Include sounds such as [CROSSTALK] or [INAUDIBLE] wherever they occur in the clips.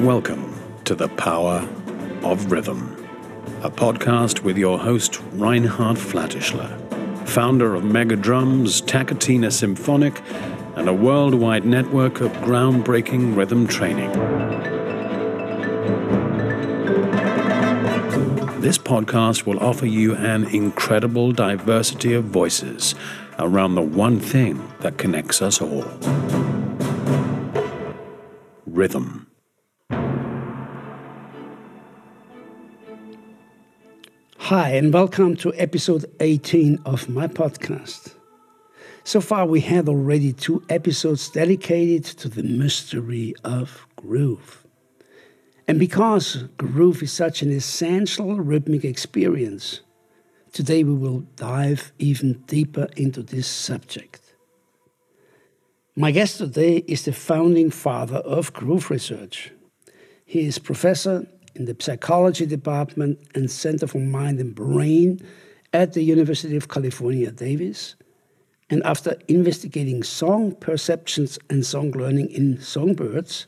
Welcome to the Power of Rhythm, a podcast with your host, Reinhard Flatischler, founder of Mega Drums, Taketina Symphonic, and a worldwide network of groundbreaking rhythm training. This podcast will offer you an incredible diversity of voices around the one thing that connects us all rhythm. Hi, and welcome to episode 18 of my podcast. So far, we had already two episodes dedicated to the mystery of groove. And because groove is such an essential rhythmic experience, today we will dive even deeper into this subject. My guest today is the founding father of groove research. He is professor in the psychology department and Center for Mind and Brain at the University of California, Davis. And after investigating song perceptions and song learning in songbirds,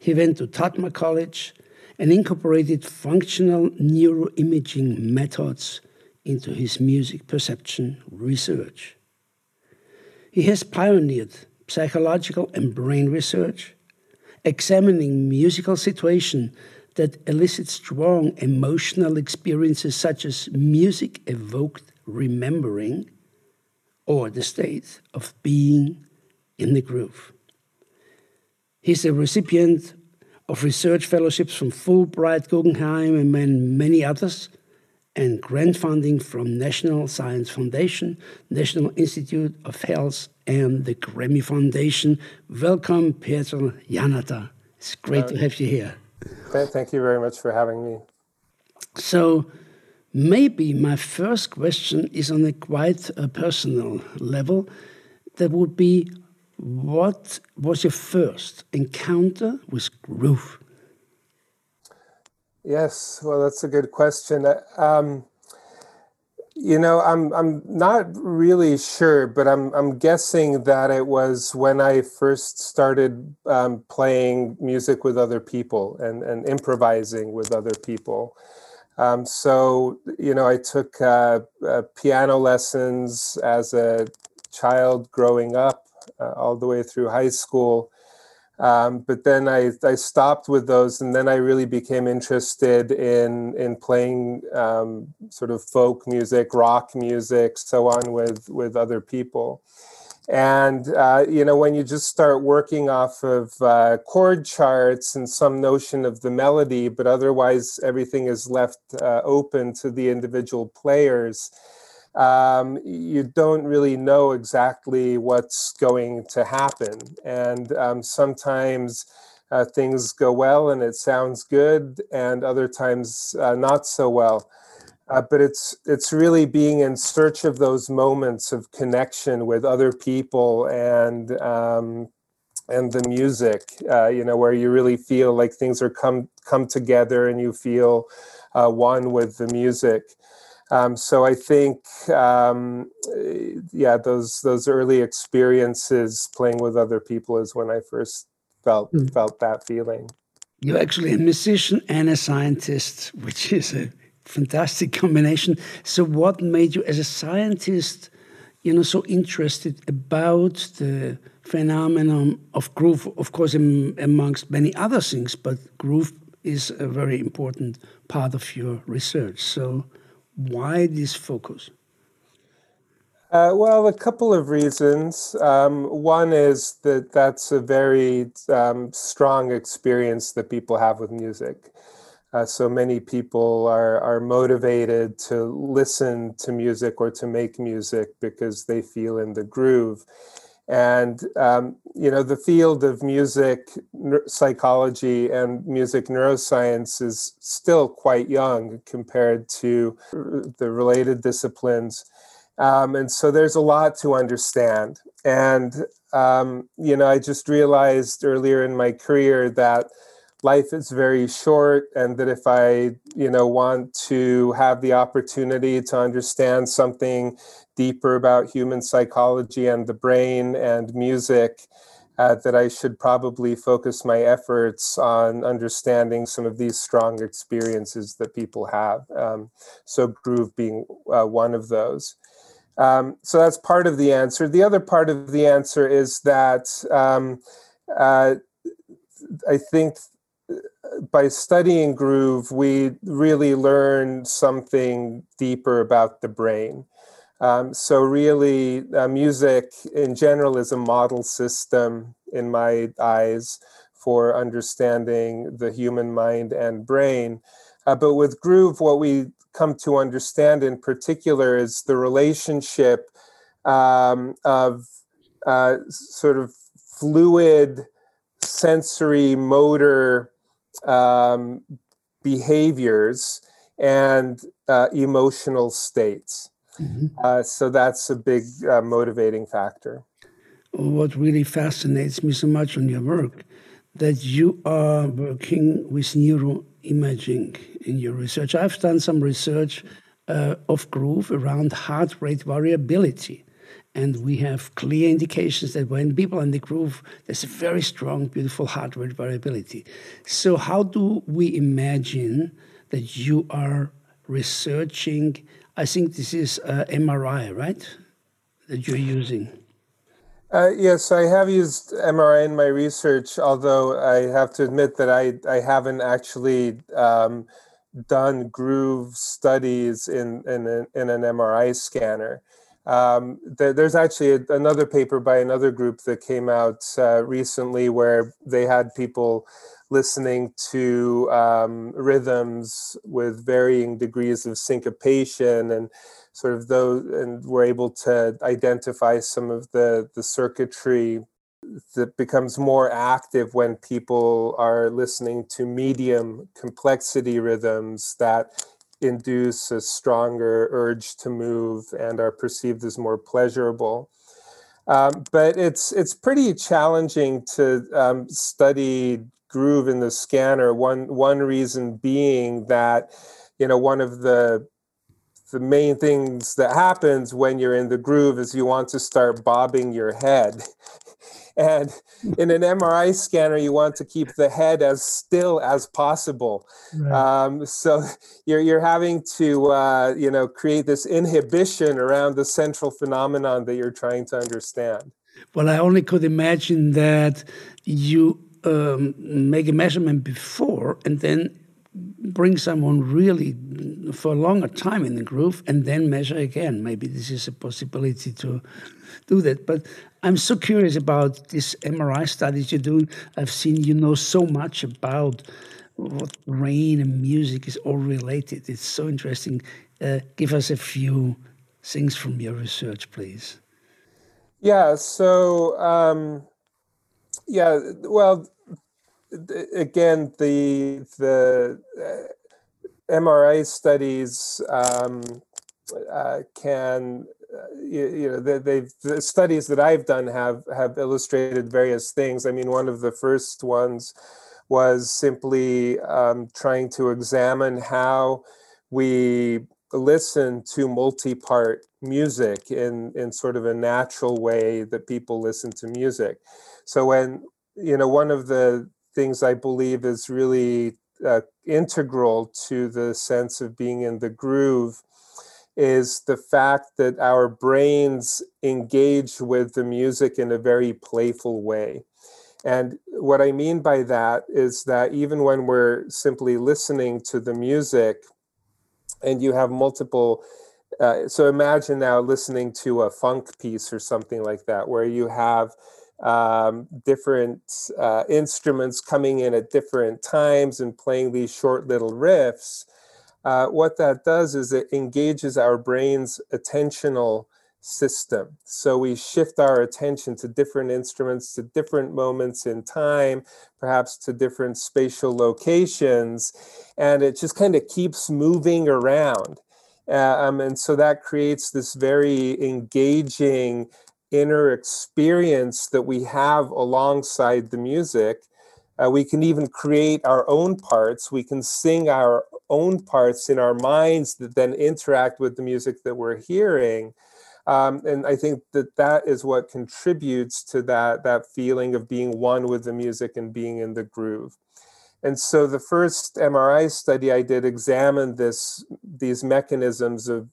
he went to Dartmouth College and incorporated functional neuroimaging methods into his music perception research. He has pioneered psychological and brain research, examining musical situation that elicit strong emotional experiences such as music evoked remembering or the state of being in the groove. He's a recipient of research fellowships from Fulbright, Guggenheim, and many others, and grant funding from National Science Foundation, National Institute of Health, and the Grammy Foundation. Welcome, Peter Janata. It's great uh, to have you here. Thank you very much for having me. So, maybe my first question is on a quite a personal level. That would be what was your first encounter with groove? Yes, well, that's a good question. Um, you know, I'm I'm not really sure, but I'm I'm guessing that it was when I first started um, playing music with other people and and improvising with other people. Um, so you know, I took uh, uh, piano lessons as a child growing up, uh, all the way through high school, um, but then I, I stopped with those, and then I really became interested in in playing um, sort of folk music, rock music, so on with with other people. And uh, you know, when you just start working off of uh, chord charts and some notion of the melody, but otherwise everything is left uh, open to the individual players um, you don't really know exactly what's going to happen. And um, sometimes uh, things go well and it sounds good, and other times uh, not so well. Uh, but it's it's really being in search of those moments of connection with other people and um, and the music, uh, you know, where you really feel like things are come come together and you feel uh, one with the music. Um, so I think, um, yeah, those those early experiences playing with other people is when I first felt mm. felt that feeling. You're actually a musician and a scientist, which [LAUGHS] is a fantastic combination. So, what made you, as a scientist, you know, so interested about the phenomenon of groove? Of course, amongst many other things, but groove is a very important part of your research. So why this focus? Uh, well, a couple of reasons. Um, one is that that's a very um, strong experience that people have with music. Uh, so many people are, are motivated to listen to music or to make music because they feel in the groove. And, um, you know, the field of music psychology and music neuroscience is still quite young compared to the related disciplines. Um, and so there's a lot to understand. And, um, you know, I just realized earlier in my career that life is very short and that if i you know want to have the opportunity to understand something deeper about human psychology and the brain and music uh, that I should probably focus my efforts on understanding some of these strong experiences that people have. Um, so, groove being uh, one of those. Um, so, that's part of the answer. The other part of the answer is that um, uh, I think by studying groove, we really learn something deeper about the brain. Um, so really, uh, music in general is a model system in my eyes for understanding the human mind and brain. Uh, but with groove, what we come to understand in particular is the relationship um, of uh, sort of fluid sensory motor um, behaviors and uh, emotional states. Mm-hmm. Uh, so that's a big uh, motivating factor. What really fascinates me so much on your work that you are working with neuroimaging in your research. I've done some research uh, of groove around heart rate variability. And we have clear indications that when people are in the groove, there's a very strong, beautiful heart rate variability. So, how do we imagine that you are researching I think this is uh, MRI, right? That you're using. Uh, yes, I have used MRI in my research, although I have to admit that I, I haven't actually um, done groove studies in, in, in an MRI scanner. Um, there's actually a, another paper by another group that came out uh, recently where they had people listening to um, rhythms with varying degrees of syncopation and sort of those and we're able to identify some of the the circuitry that becomes more active when people are listening to medium complexity rhythms that induce a stronger urge to move and are perceived as more pleasurable. Um, but it's it's pretty challenging to um, study groove in the scanner. One one reason being that you know one of the the main things that happens when you're in the groove is you want to start bobbing your head. And in an MRI scanner, you want to keep the head as still as possible. Right. Um, so you're, you're having to, uh, you know, create this inhibition around the central phenomenon that you're trying to understand. Well, I only could imagine that you um, make a measurement before and then bring someone really for a longer time in the groove and then measure again. Maybe this is a possibility to do that. But I'm so curious about this MRI studies you do. I've seen you know so much about what rain and music is all related. It's so interesting. Uh, give us a few things from your research, please. Yeah. So. Um, yeah. Well, again, the the uh, MRI studies um, uh, can you, you, know they, the studies that I've done have have illustrated various things. I mean, one of the first ones was simply um, trying to examine how we listen to multi-part music in in sort of a natural way that people listen to music. So when you know one of the things I believe is really uh, integral to the sense of being in the groove is the fact that our brains engage with the music in a very playful way. And what I mean by that is that even when we're simply listening to the music and you have multiple, uh, so imagine now listening to a funk piece or something like that, where you have um, different uh, instruments coming in at different times and playing these short little riffs, uh, what that does is it engages our brain's attentional system. So we shift our attention to different instruments, to different moments in time, perhaps to different spatial locations, and it just kind of keeps moving around. Uh, um, and so that creates this very engaging inner experience that we have alongside the music. Uh, we can even create our own parts. We can sing our own parts in our minds that then interact with the music that we're hearing. Um, and I think that that is what contributes to that, that feeling of being one with the music and being in the groove. And so the first MRI study I did examined this, these mechanisms of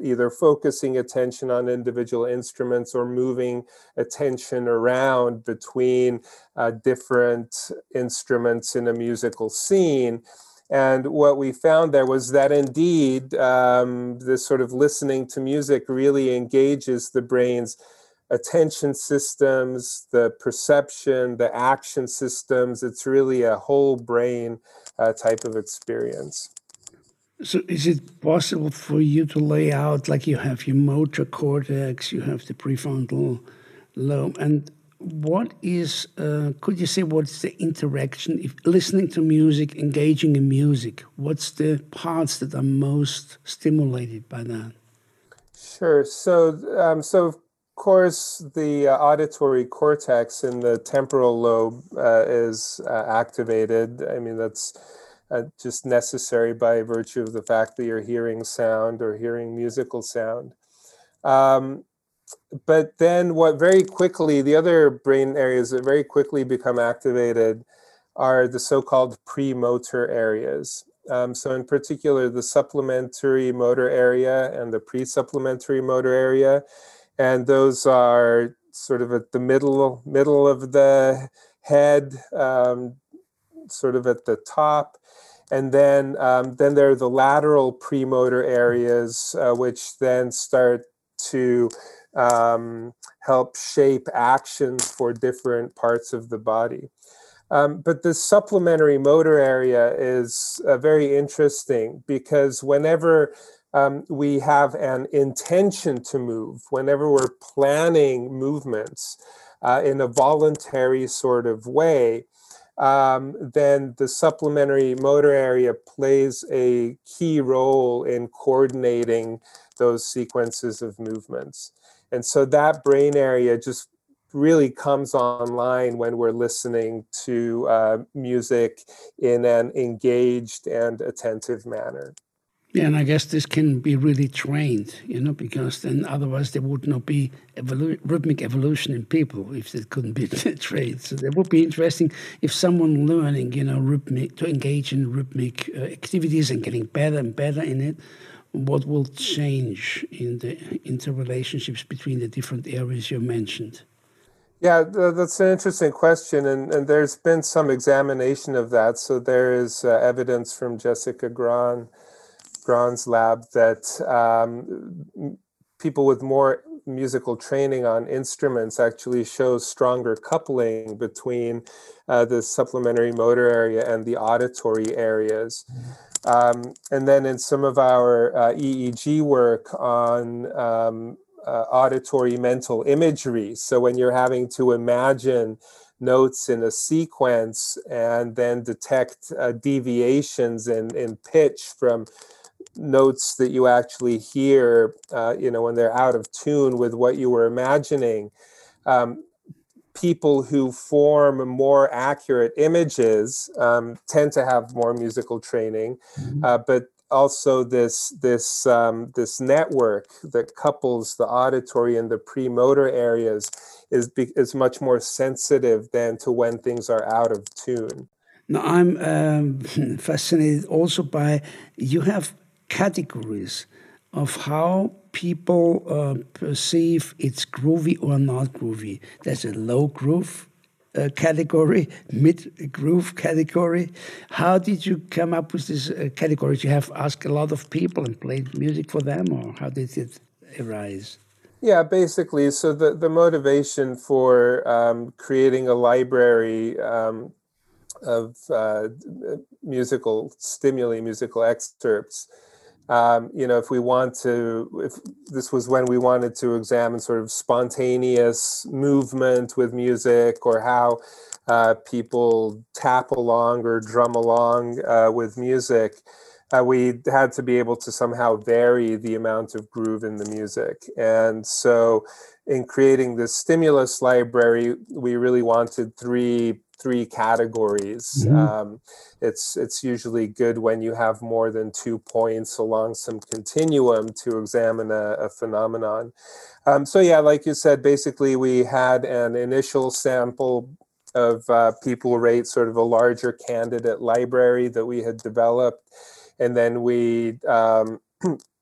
either focusing attention on individual instruments or moving attention around between uh, different instruments in a musical scene. And what we found there was that indeed, um, this sort of listening to music really engages the brain's attention systems, the perception, the action systems. It's really a whole brain uh, type of experience. So, is it possible for you to lay out like you have your motor cortex, you have the prefrontal lobe, and what is uh, could you say what's the interaction if listening to music engaging in music what's the parts that are most stimulated by that? Sure. So um, so of course the uh, auditory cortex in the temporal lobe uh, is uh, activated. I mean that's uh, just necessary by virtue of the fact that you're hearing sound or hearing musical sound. Um, but then what very quickly the other brain areas that very quickly become activated are the so-called premotor areas. Um, so in particular the supplementary motor area and the pre-supplementary motor area and those are sort of at the middle middle of the head um, sort of at the top. And then um, then there are the lateral premotor areas uh, which then start to um, help shape actions for different parts of the body. Um, but the supplementary motor area is uh, very interesting because whenever um, we have an intention to move, whenever we're planning movements uh, in a voluntary sort of way, um, then the supplementary motor area plays a key role in coordinating those sequences of movements. And so that brain area just really comes online when we're listening to uh, music in an engaged and attentive manner. Yeah, and I guess this can be really trained, you know, because then otherwise there would not be evolu- rhythmic evolution in people if it couldn't be [LAUGHS] trained. So it would be interesting if someone learning, you know, rhythmic to engage in rhythmic uh, activities and getting better and better in it what will change in the interrelationships between the different areas you mentioned? Yeah, that's an interesting question, and, and there's been some examination of that. So there is uh, evidence from Jessica Grahn, Grahn's lab that um, people with more musical training on instruments actually show stronger coupling between uh, the supplementary motor area and the auditory areas. Mm-hmm. Um, and then in some of our uh, EEG work on um, uh, auditory mental imagery. So when you're having to imagine notes in a sequence and then detect uh, deviations in, in pitch from notes that you actually hear, uh, you know, when they're out of tune with what you were imagining. Um, people who form more accurate images um, tend to have more musical training, mm-hmm. uh, but also this this um, this network that couples the auditory and the premotor areas is be, is much more sensitive than to when things are out of tune. Now I'm um, [LAUGHS] fascinated also by you have categories of how people uh, perceive it's groovy or not groovy. There's a low groove uh, category, mid groove category. How did you come up with this uh, category? Did you have asked a lot of people and played music for them, or how did it arise? Yeah, basically. So the, the motivation for um, creating a library um, of uh, musical stimuli, musical excerpts, um, you know, if we want to, if this was when we wanted to examine sort of spontaneous movement with music or how uh, people tap along or drum along uh, with music, uh, we had to be able to somehow vary the amount of groove in the music. And so, in creating this stimulus library, we really wanted three three categories. Mm-hmm. Um, it's it's usually good when you have more than two points along some continuum to examine a, a phenomenon. Um, so yeah, like you said, basically we had an initial sample of uh, people rate sort of a larger candidate library that we had developed, and then we um, [CLEARS THROAT]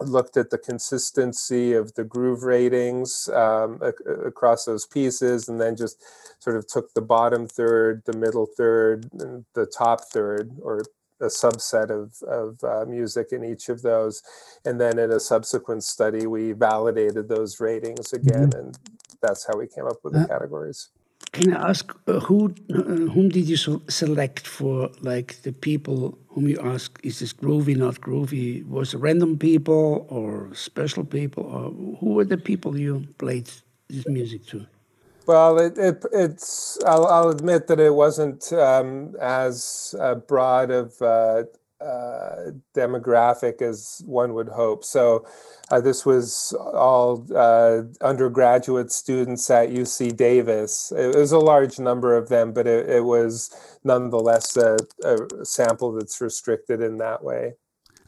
looked at the consistency of the groove ratings um, ac- across those pieces, and then just sort of took the bottom third, the middle third, and the top third, or a subset of, of uh, music in each of those. And then in a subsequent study, we validated those ratings again, mm-hmm. and that's how we came up with the uh, categories. Can I ask uh, who uh, whom did you select for like the people whom you ask is this groovy not groovy was it random people or special people or who were the people you played this music to? Well, it, it, it's I'll, I'll, admit that it wasn't um, as uh, broad of uh, uh, demographic as one would hope. So uh, this was all uh, undergraduate students at UC Davis. It was a large number of them, but it, it was nonetheless a, a, sample that's restricted in that way.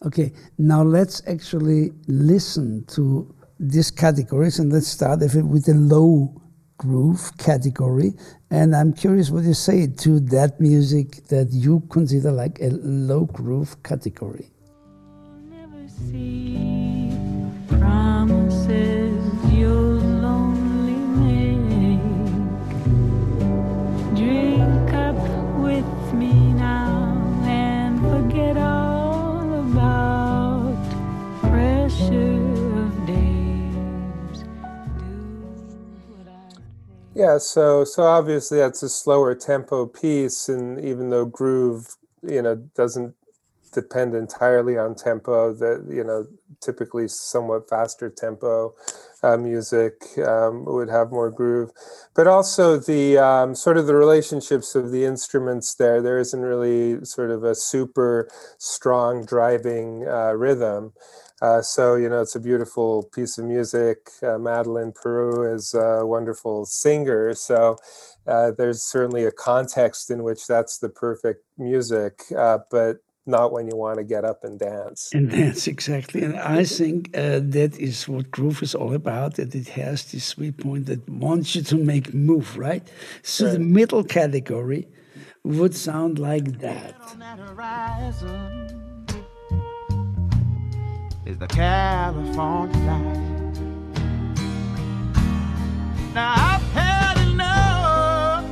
Okay, now let's actually listen to these categories and let's start with the low groove category. And I'm curious what you say to that music that you consider like a low groove category. Yeah, so so obviously that's a slower tempo piece, and even though groove, you know, doesn't depend entirely on tempo, that you know, typically somewhat faster tempo uh, music um, would have more groove, but also the um, sort of the relationships of the instruments there. There isn't really sort of a super strong driving uh, rhythm. Uh, so you know it's a beautiful piece of music. Uh, Madeleine Peyroux is a wonderful singer, so uh, there's certainly a context in which that's the perfect music, uh, but not when you want to get up and dance. And dance exactly, and I think uh, that is what groove is all about. That it has this sweet point that wants you to make move, right? So right. the middle category would sound like that is the California life. Now I've had enough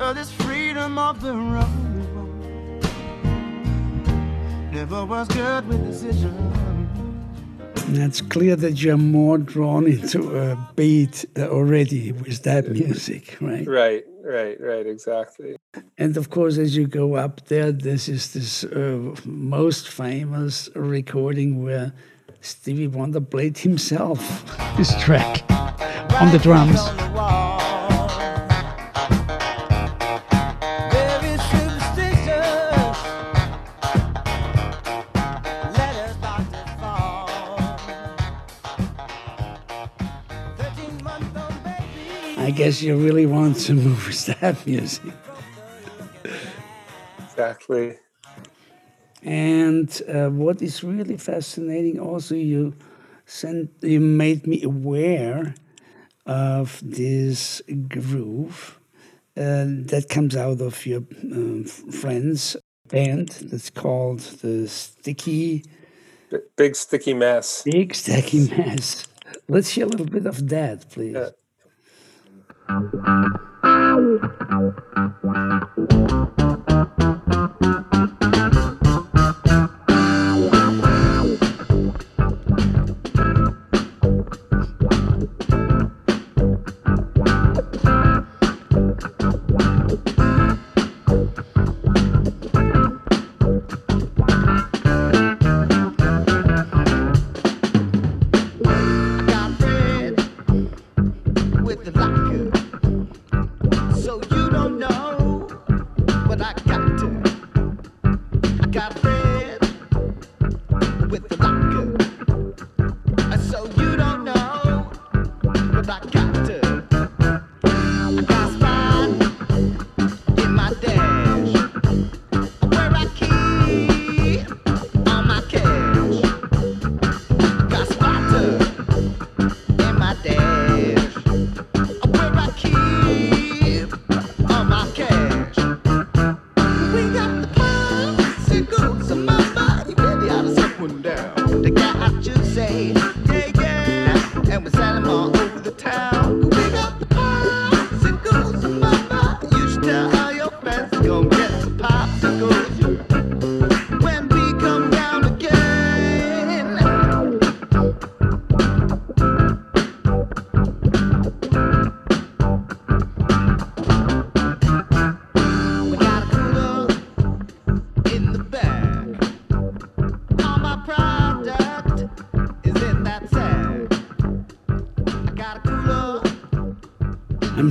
of this freedom of the road. Never was good with decisions. It's clear that you're more drawn into a beat already with that music, right? Right, right, right, exactly. And of course, as you go up there, this is this uh, most famous recording where Stevie Wonder played himself [LAUGHS] this track on the drums. Guess you really want to move with that music. Exactly. And uh, what is really fascinating, also, you sent, you made me aware of this groove uh, that comes out of your uh, friends band that's called the Sticky. Big Sticky Mess. Big Sticky Mess. Let's hear a little bit of that, please. Yeah. Thank you.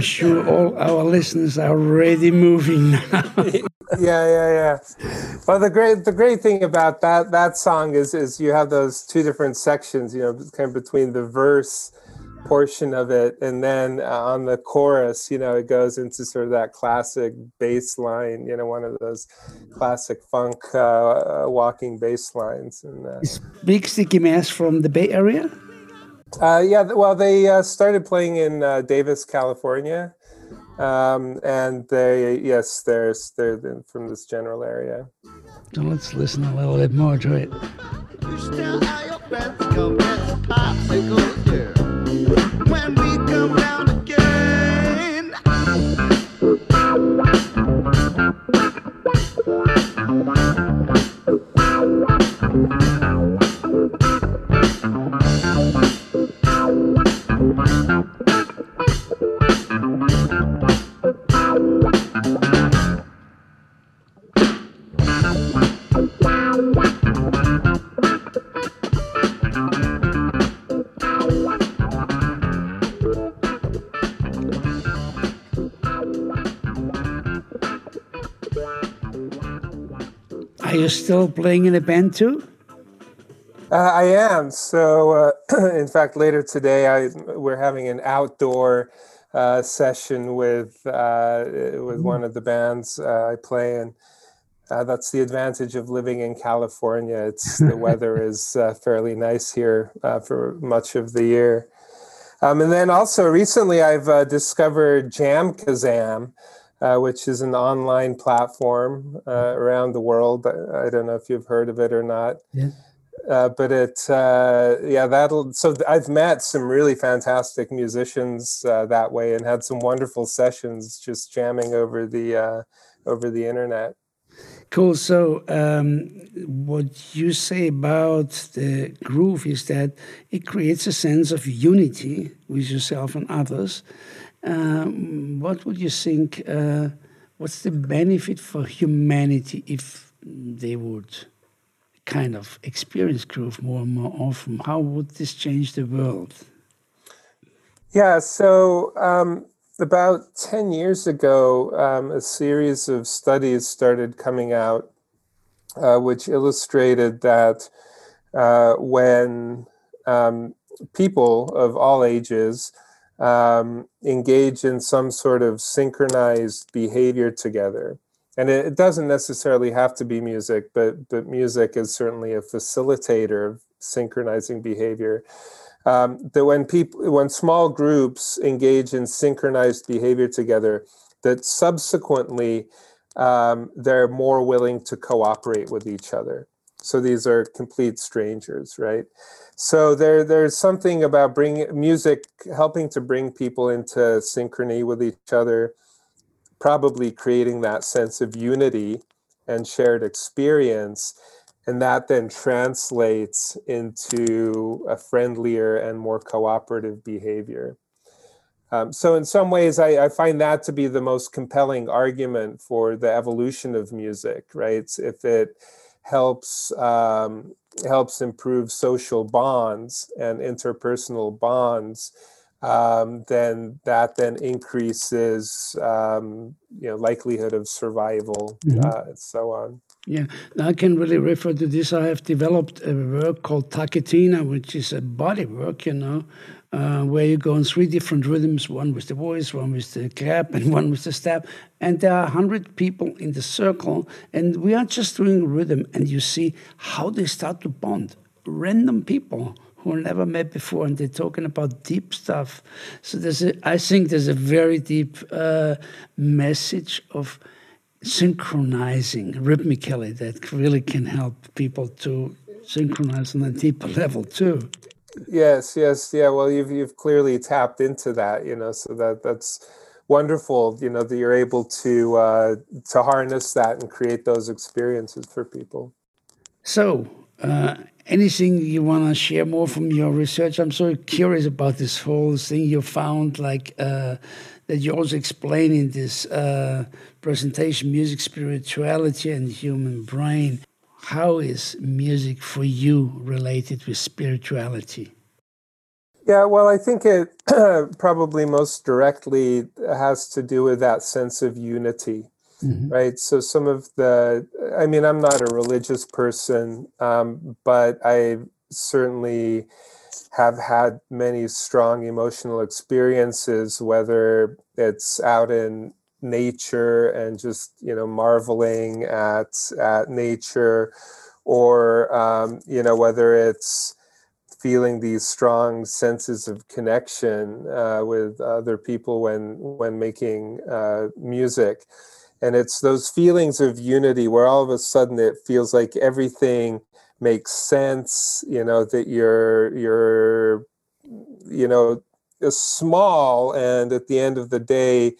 Sure all our listeners are already moving now. [LAUGHS] yeah, yeah, yeah. Well, the great the great thing about that that song is is you have those two different sections. You know, kind of between the verse portion of it and then uh, on the chorus you know it goes into sort of that classic bass line you know one of those classic funk uh, uh walking bass lines and uh, Big Sticky Mess from the bay area uh, yeah well they uh, started playing in uh, davis california. Um, and they yes they're they're from this general area. So let's listen a little bit more to it you still playing in a band too? Uh, I am. So, uh, [CLEARS THROAT] in fact, later today, I we're having an outdoor uh, session with uh, with one of the bands uh, I play in. Uh, that's the advantage of living in California. It's [LAUGHS] the weather is fairly nice here for much of the year. Um, and then also recently, I've discovered JamKazam, uh, which is an online platform uh, around the world. I, I, don't know if you've heard of it or not. Yeah. Uh, but it, uh, yeah, that'll. So I've met some really fantastic musicians uh, that way, and had some wonderful sessions just jamming over the uh, over the internet. Cool. So, um, what you say about the groove is that it creates a sense of unity with yourself and others, um, what would you think? Uh, what's the benefit for humanity if they would kind of experience groove more and more often? How would this change the world? Yeah, so um, about 10 years ago, um, a series of studies started coming out uh, which illustrated that uh, when um, people of all ages um, engage in some sort of synchronized behavior together. And it, it, doesn't necessarily have to be music, but, but music is certainly a facilitator of synchronizing behavior. Um, that when people, when small groups engage in synchronized behavior together, that subsequently um, they're more willing to cooperate with each other. So these are complete strangers, right? So there, there's something about bringing music, helping to bring people into synchrony with each other, probably creating that sense of unity and shared experience, and that then translates into a friendlier and more cooperative behavior. Um, so in some ways, I, I, find that to be the most compelling argument for the evolution of music, right? If it helps um, helps improve social bonds and interpersonal bonds, um, then that then increases um, you know likelihood of survival mm-hmm. uh, and so on. Yeah, I can really refer to this. I have developed a work called Taketina, which is a body work, you know, uh, where you go in three different rhythms one with the voice, one with the clap, and one with the step. And there are 100 people in the circle, and we are just doing rhythm, and you see how they start to bond. Random people who never met before, and they're talking about deep stuff. So there's a, I think there's a very deep uh, message of synchronizing rhythmically that really can help people to synchronize on a deeper level too. Yes, yes, yeah. Well, you've you've clearly tapped into that, you know, so that that's wonderful. You know that you're able to uh, to harness that and create those experiences for people. So, uh, anything you want to share more from your research? I'm so curious about this whole thing you found, like uh, that you're also explain in this uh, presentation, music, spirituality, and human brain. How is music for you related with spirituality? Yeah, well, I think it [CLEARS THROAT] probably most directly has to do with that sense of unity, mm-hmm. right? So, some of the, I mean, I'm not a religious person, um, but I certainly have had many strong emotional experiences, whether it's out in nature and just you know marveling at at nature, or um, you know whether it's feeling these strong senses of connection uh, with other people when when making uh, music. And it's those feelings of unity where all of a sudden it feels like everything makes sense you know that you're you're you know small and at the end of the day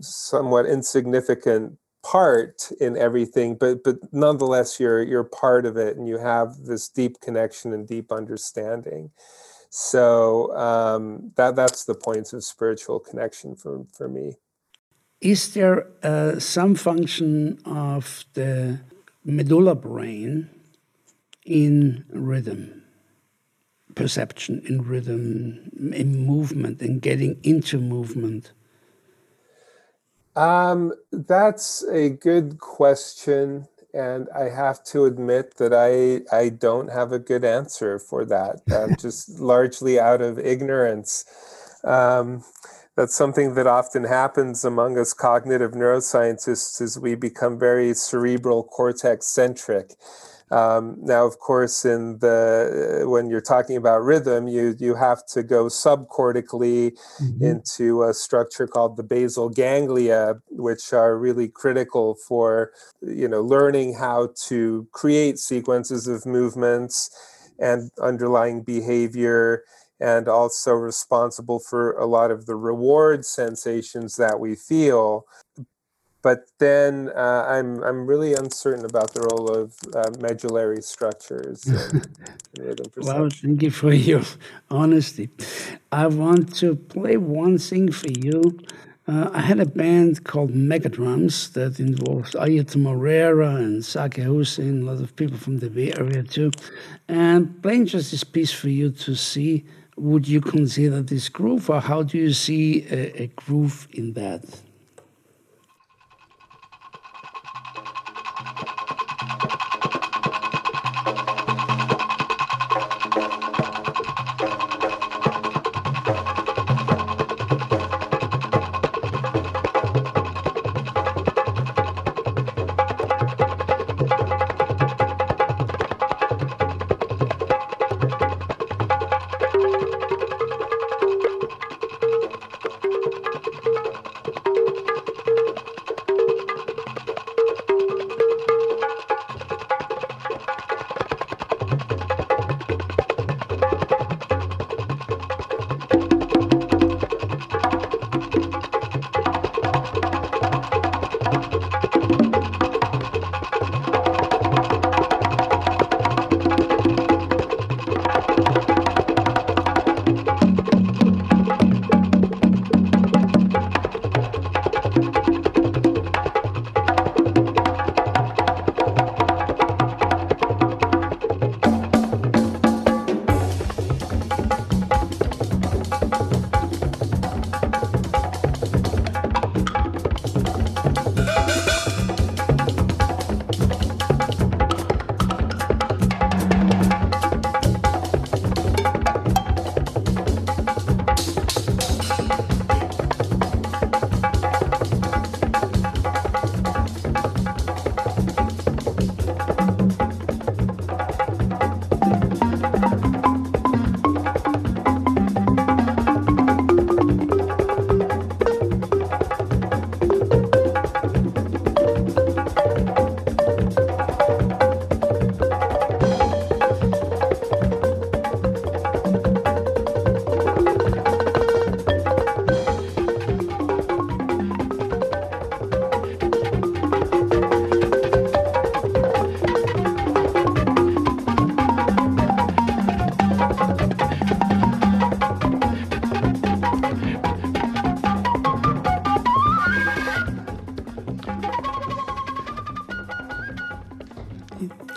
somewhat insignificant part in everything but but nonetheless you're you're part of it and you have this deep connection and deep understanding. So um, that that's the points of spiritual connection for for me. Is there uh, some function of the medulla brain in rhythm perception in rhythm in movement in getting into movement um, that's a good question, and I have to admit that I I don't have a good answer for that. [LAUGHS] I'm just largely out of ignorance. Um, that's something that often happens among us cognitive neuroscientists is we become very cerebral cortex centric um, now, of course, in the when you're talking about rhythm, you you have to go subcortically mm-hmm. into a structure called the basal ganglia, which are really critical for you know learning how to create sequences of movements and underlying behavior and also responsible for a lot of the reward sensations that we feel but then uh, I'm I'm really uncertain about the role of uh, medullary structures. [LAUGHS] well, thank you for your honesty. I want to play one thing for you. Uh, I had a band called Megadrums that involved Airto Moreira and Zakir Hussain, a lot of people from the Bay Area too. And playing just this piece for you to see, would you consider this groove, or how do you see a, a groove in that?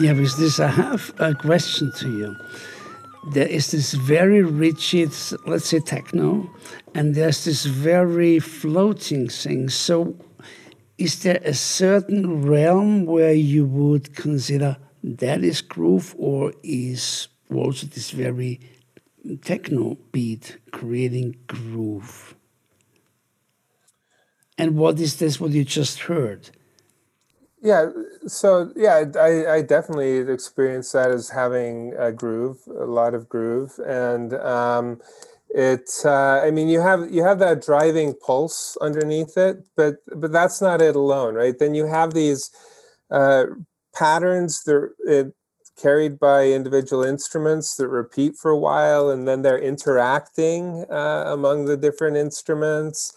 Yeah, with this, I have a question to you. there is this very rigid, let's say techno, and there's this very floating thing. So, is there a certain realm where you would consider that is groove, or is also this very techno beat creating groove? And what is this? What you just heard? Yeah, so yeah, I, I definitely experience that as having a groove, a lot of groove, and um, it. Uh, I mean, you have you have that driving pulse underneath it, but but that's not it alone, right? Then you have these uh, patterns that it, carried by individual instruments that repeat for a while, and then they're interacting uh, among the different instruments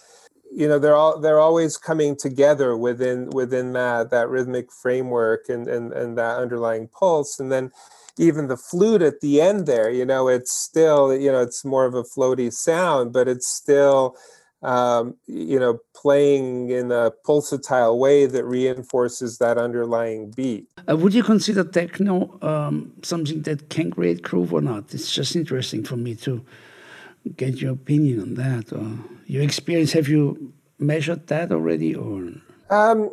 you know they're all they're always coming together within within that that rhythmic framework and and and that underlying pulse. And then even the flute at the end there you know it's still you know it's more of a floaty sound but it's still um, you know playing in a pulsatile way that reinforces that underlying beat. Uh, would you consider techno um, something that can create groove or not? It's just interesting for me to get your opinion on that or your experience. Have you measured that already, or? Um,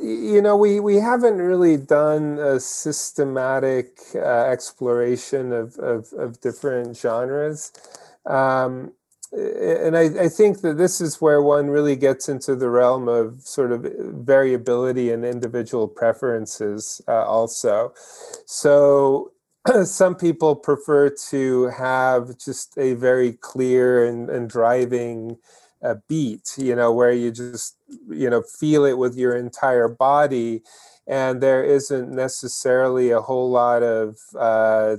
you know, we we haven't really done a systematic uh, exploration of, of, of different genres. Um, and I, I, think that this is where one really gets into the realm of sort of variability and individual preferences uh, also. So [CLEARS THROAT] some people prefer to have just a very clear and, and driving uh, beat, you know, where you just, you know, feel it with your entire body. And there isn't necessarily a whole lot of uh,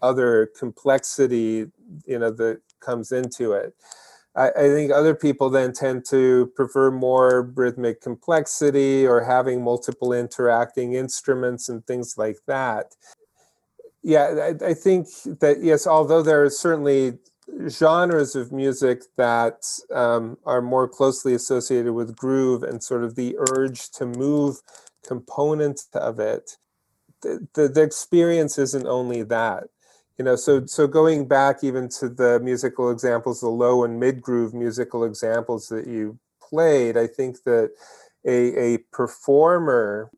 other complexity, you know, that comes into it. I, I think other people then tend to prefer more rhythmic complexity or having multiple interacting instruments and things like that yeah, I, I, think that yes, although there are certainly genres of music that um, are more closely associated with groove and sort of the urge to move component of it, the, the, the experience isn't only that. You know, so so going back even to the musical examples, the low and mid groove musical examples that you played, I think that a, a performer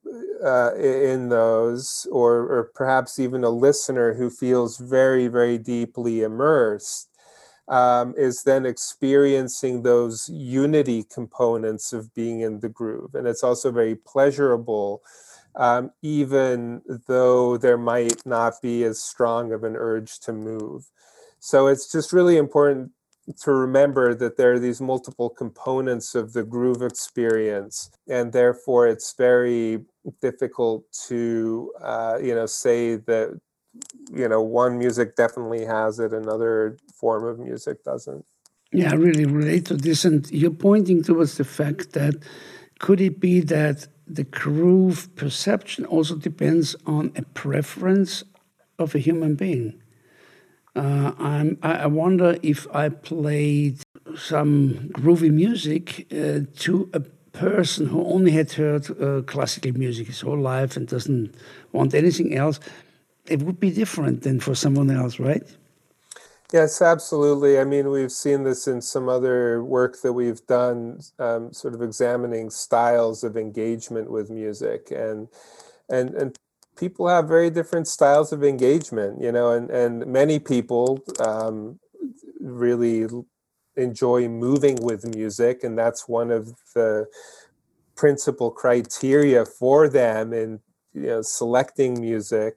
uh, in those, or, or perhaps even a listener who feels very, very deeply immersed, um, is then experiencing those unity components of being in the groove. And it's also very pleasurable, um, even though there might not be as strong of an urge to move. So it's just really important to remember that there are these multiple components of the groove experience, and therefore it's very difficult to uh, you know say that you know one music definitely has it, another form of music doesn't. Yeah, I really relate to this, and you're pointing towards the fact that could it be that the groove perception also depends on a preference of a human being? Uh, i wonder if I played some groovy music uh, to a person who only had heard uh, classical music his whole life and doesn't want anything else, it would be different than for someone else, right? Yes, absolutely. I mean, we've seen this in some other work that we've done, um, sort of examining styles of engagement with music, and and and people have very different styles of engagement, you know, and, and many people um, really enjoy moving with music, and that's one of the principal criteria for them in you know selecting music.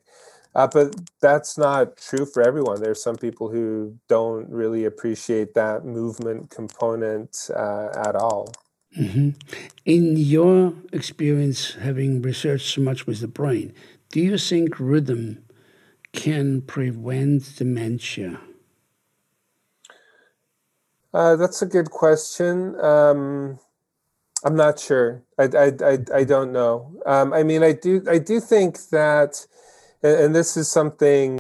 Uh, but that's not true for everyone. There's some people who don't really appreciate that movement component uh, at all. Mm-hmm. In your experience, having researched so much with the brain, do you think rhythm can prevent dementia? Uh, that's a good question. Um, I'm not sure. I, I, I, I don't know. Um, I mean, I do I do think that, and this is something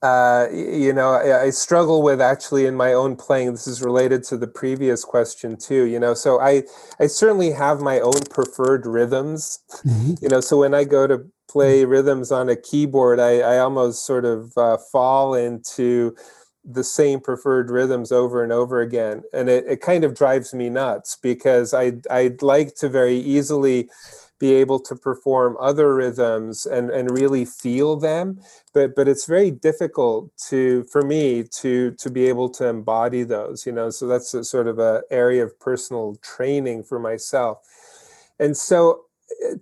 uh, you know, I, I, struggle with actually in my own playing. This is related to the previous question too. You know, so I I certainly have my own preferred rhythms. Mm-hmm. You know, so when I go to play rhythms on a keyboard, I, I almost sort of uh, fall into the same preferred rhythms over and over again. And it, it kind of drives me nuts because I, I'd like to very easily be able to perform other rhythms and, and really feel them. But but it's very difficult to for me to to be able to embody those you know? So that's a sort of a area of personal training for myself. And so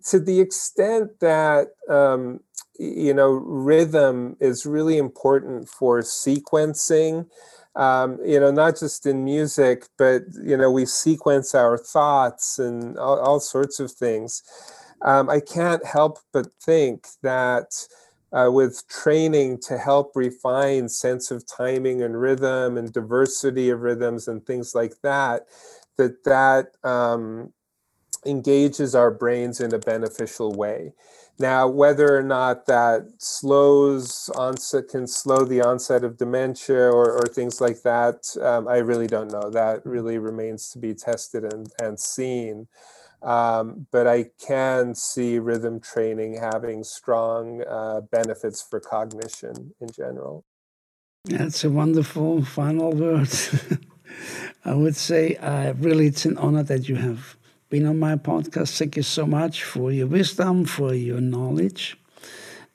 to the extent that um, you know rhythm is really important for sequencing um, you know not just in music but you know we sequence our thoughts and all, all sorts of things. Um, i can't help but think that uh, with training to help refine sense of timing and rhythm and diversity of rhythms and things like that that that um, engages our brains in a beneficial way now whether or not that slows onset can slow the onset of dementia or, or things like that um, i really don't know that really remains to be tested and, and seen um, but I can see rhythm training having strong uh, benefits for cognition in general. That's a wonderful final word. [LAUGHS] I would say, uh, really, it's an honor that you have been on my podcast. Thank you so much for your wisdom, for your knowledge.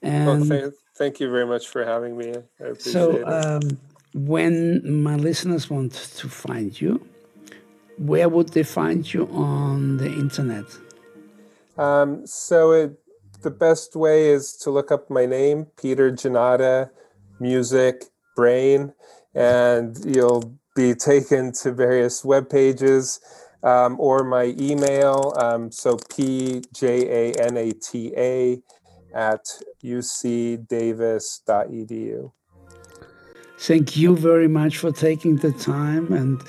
And well, thank, thank you very much for having me. I appreciate so, um, when my listeners want to find you, where would they find you on the internet? Um, so it, the best way is to look up my name, Petr Janata, music, brain, and you'll be taken to various web pages um, or my email. Um, so P J A N A T A at ucdavis.edu. Thank you very much for taking the time and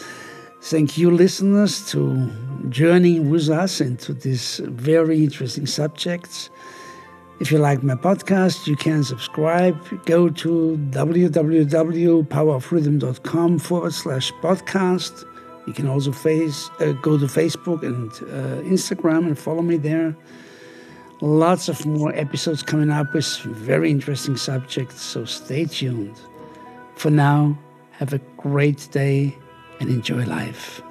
Thank you, listeners, to journeying with us into these very interesting subjects. If you like my podcast, you can subscribe. Go to www.powerofrhythm.com forward slash podcast. You can also face, uh, go to Facebook and uh, Instagram and follow me there. Lots of more episodes coming up with very interesting subjects, so stay tuned. For now, have a great day and enjoy life.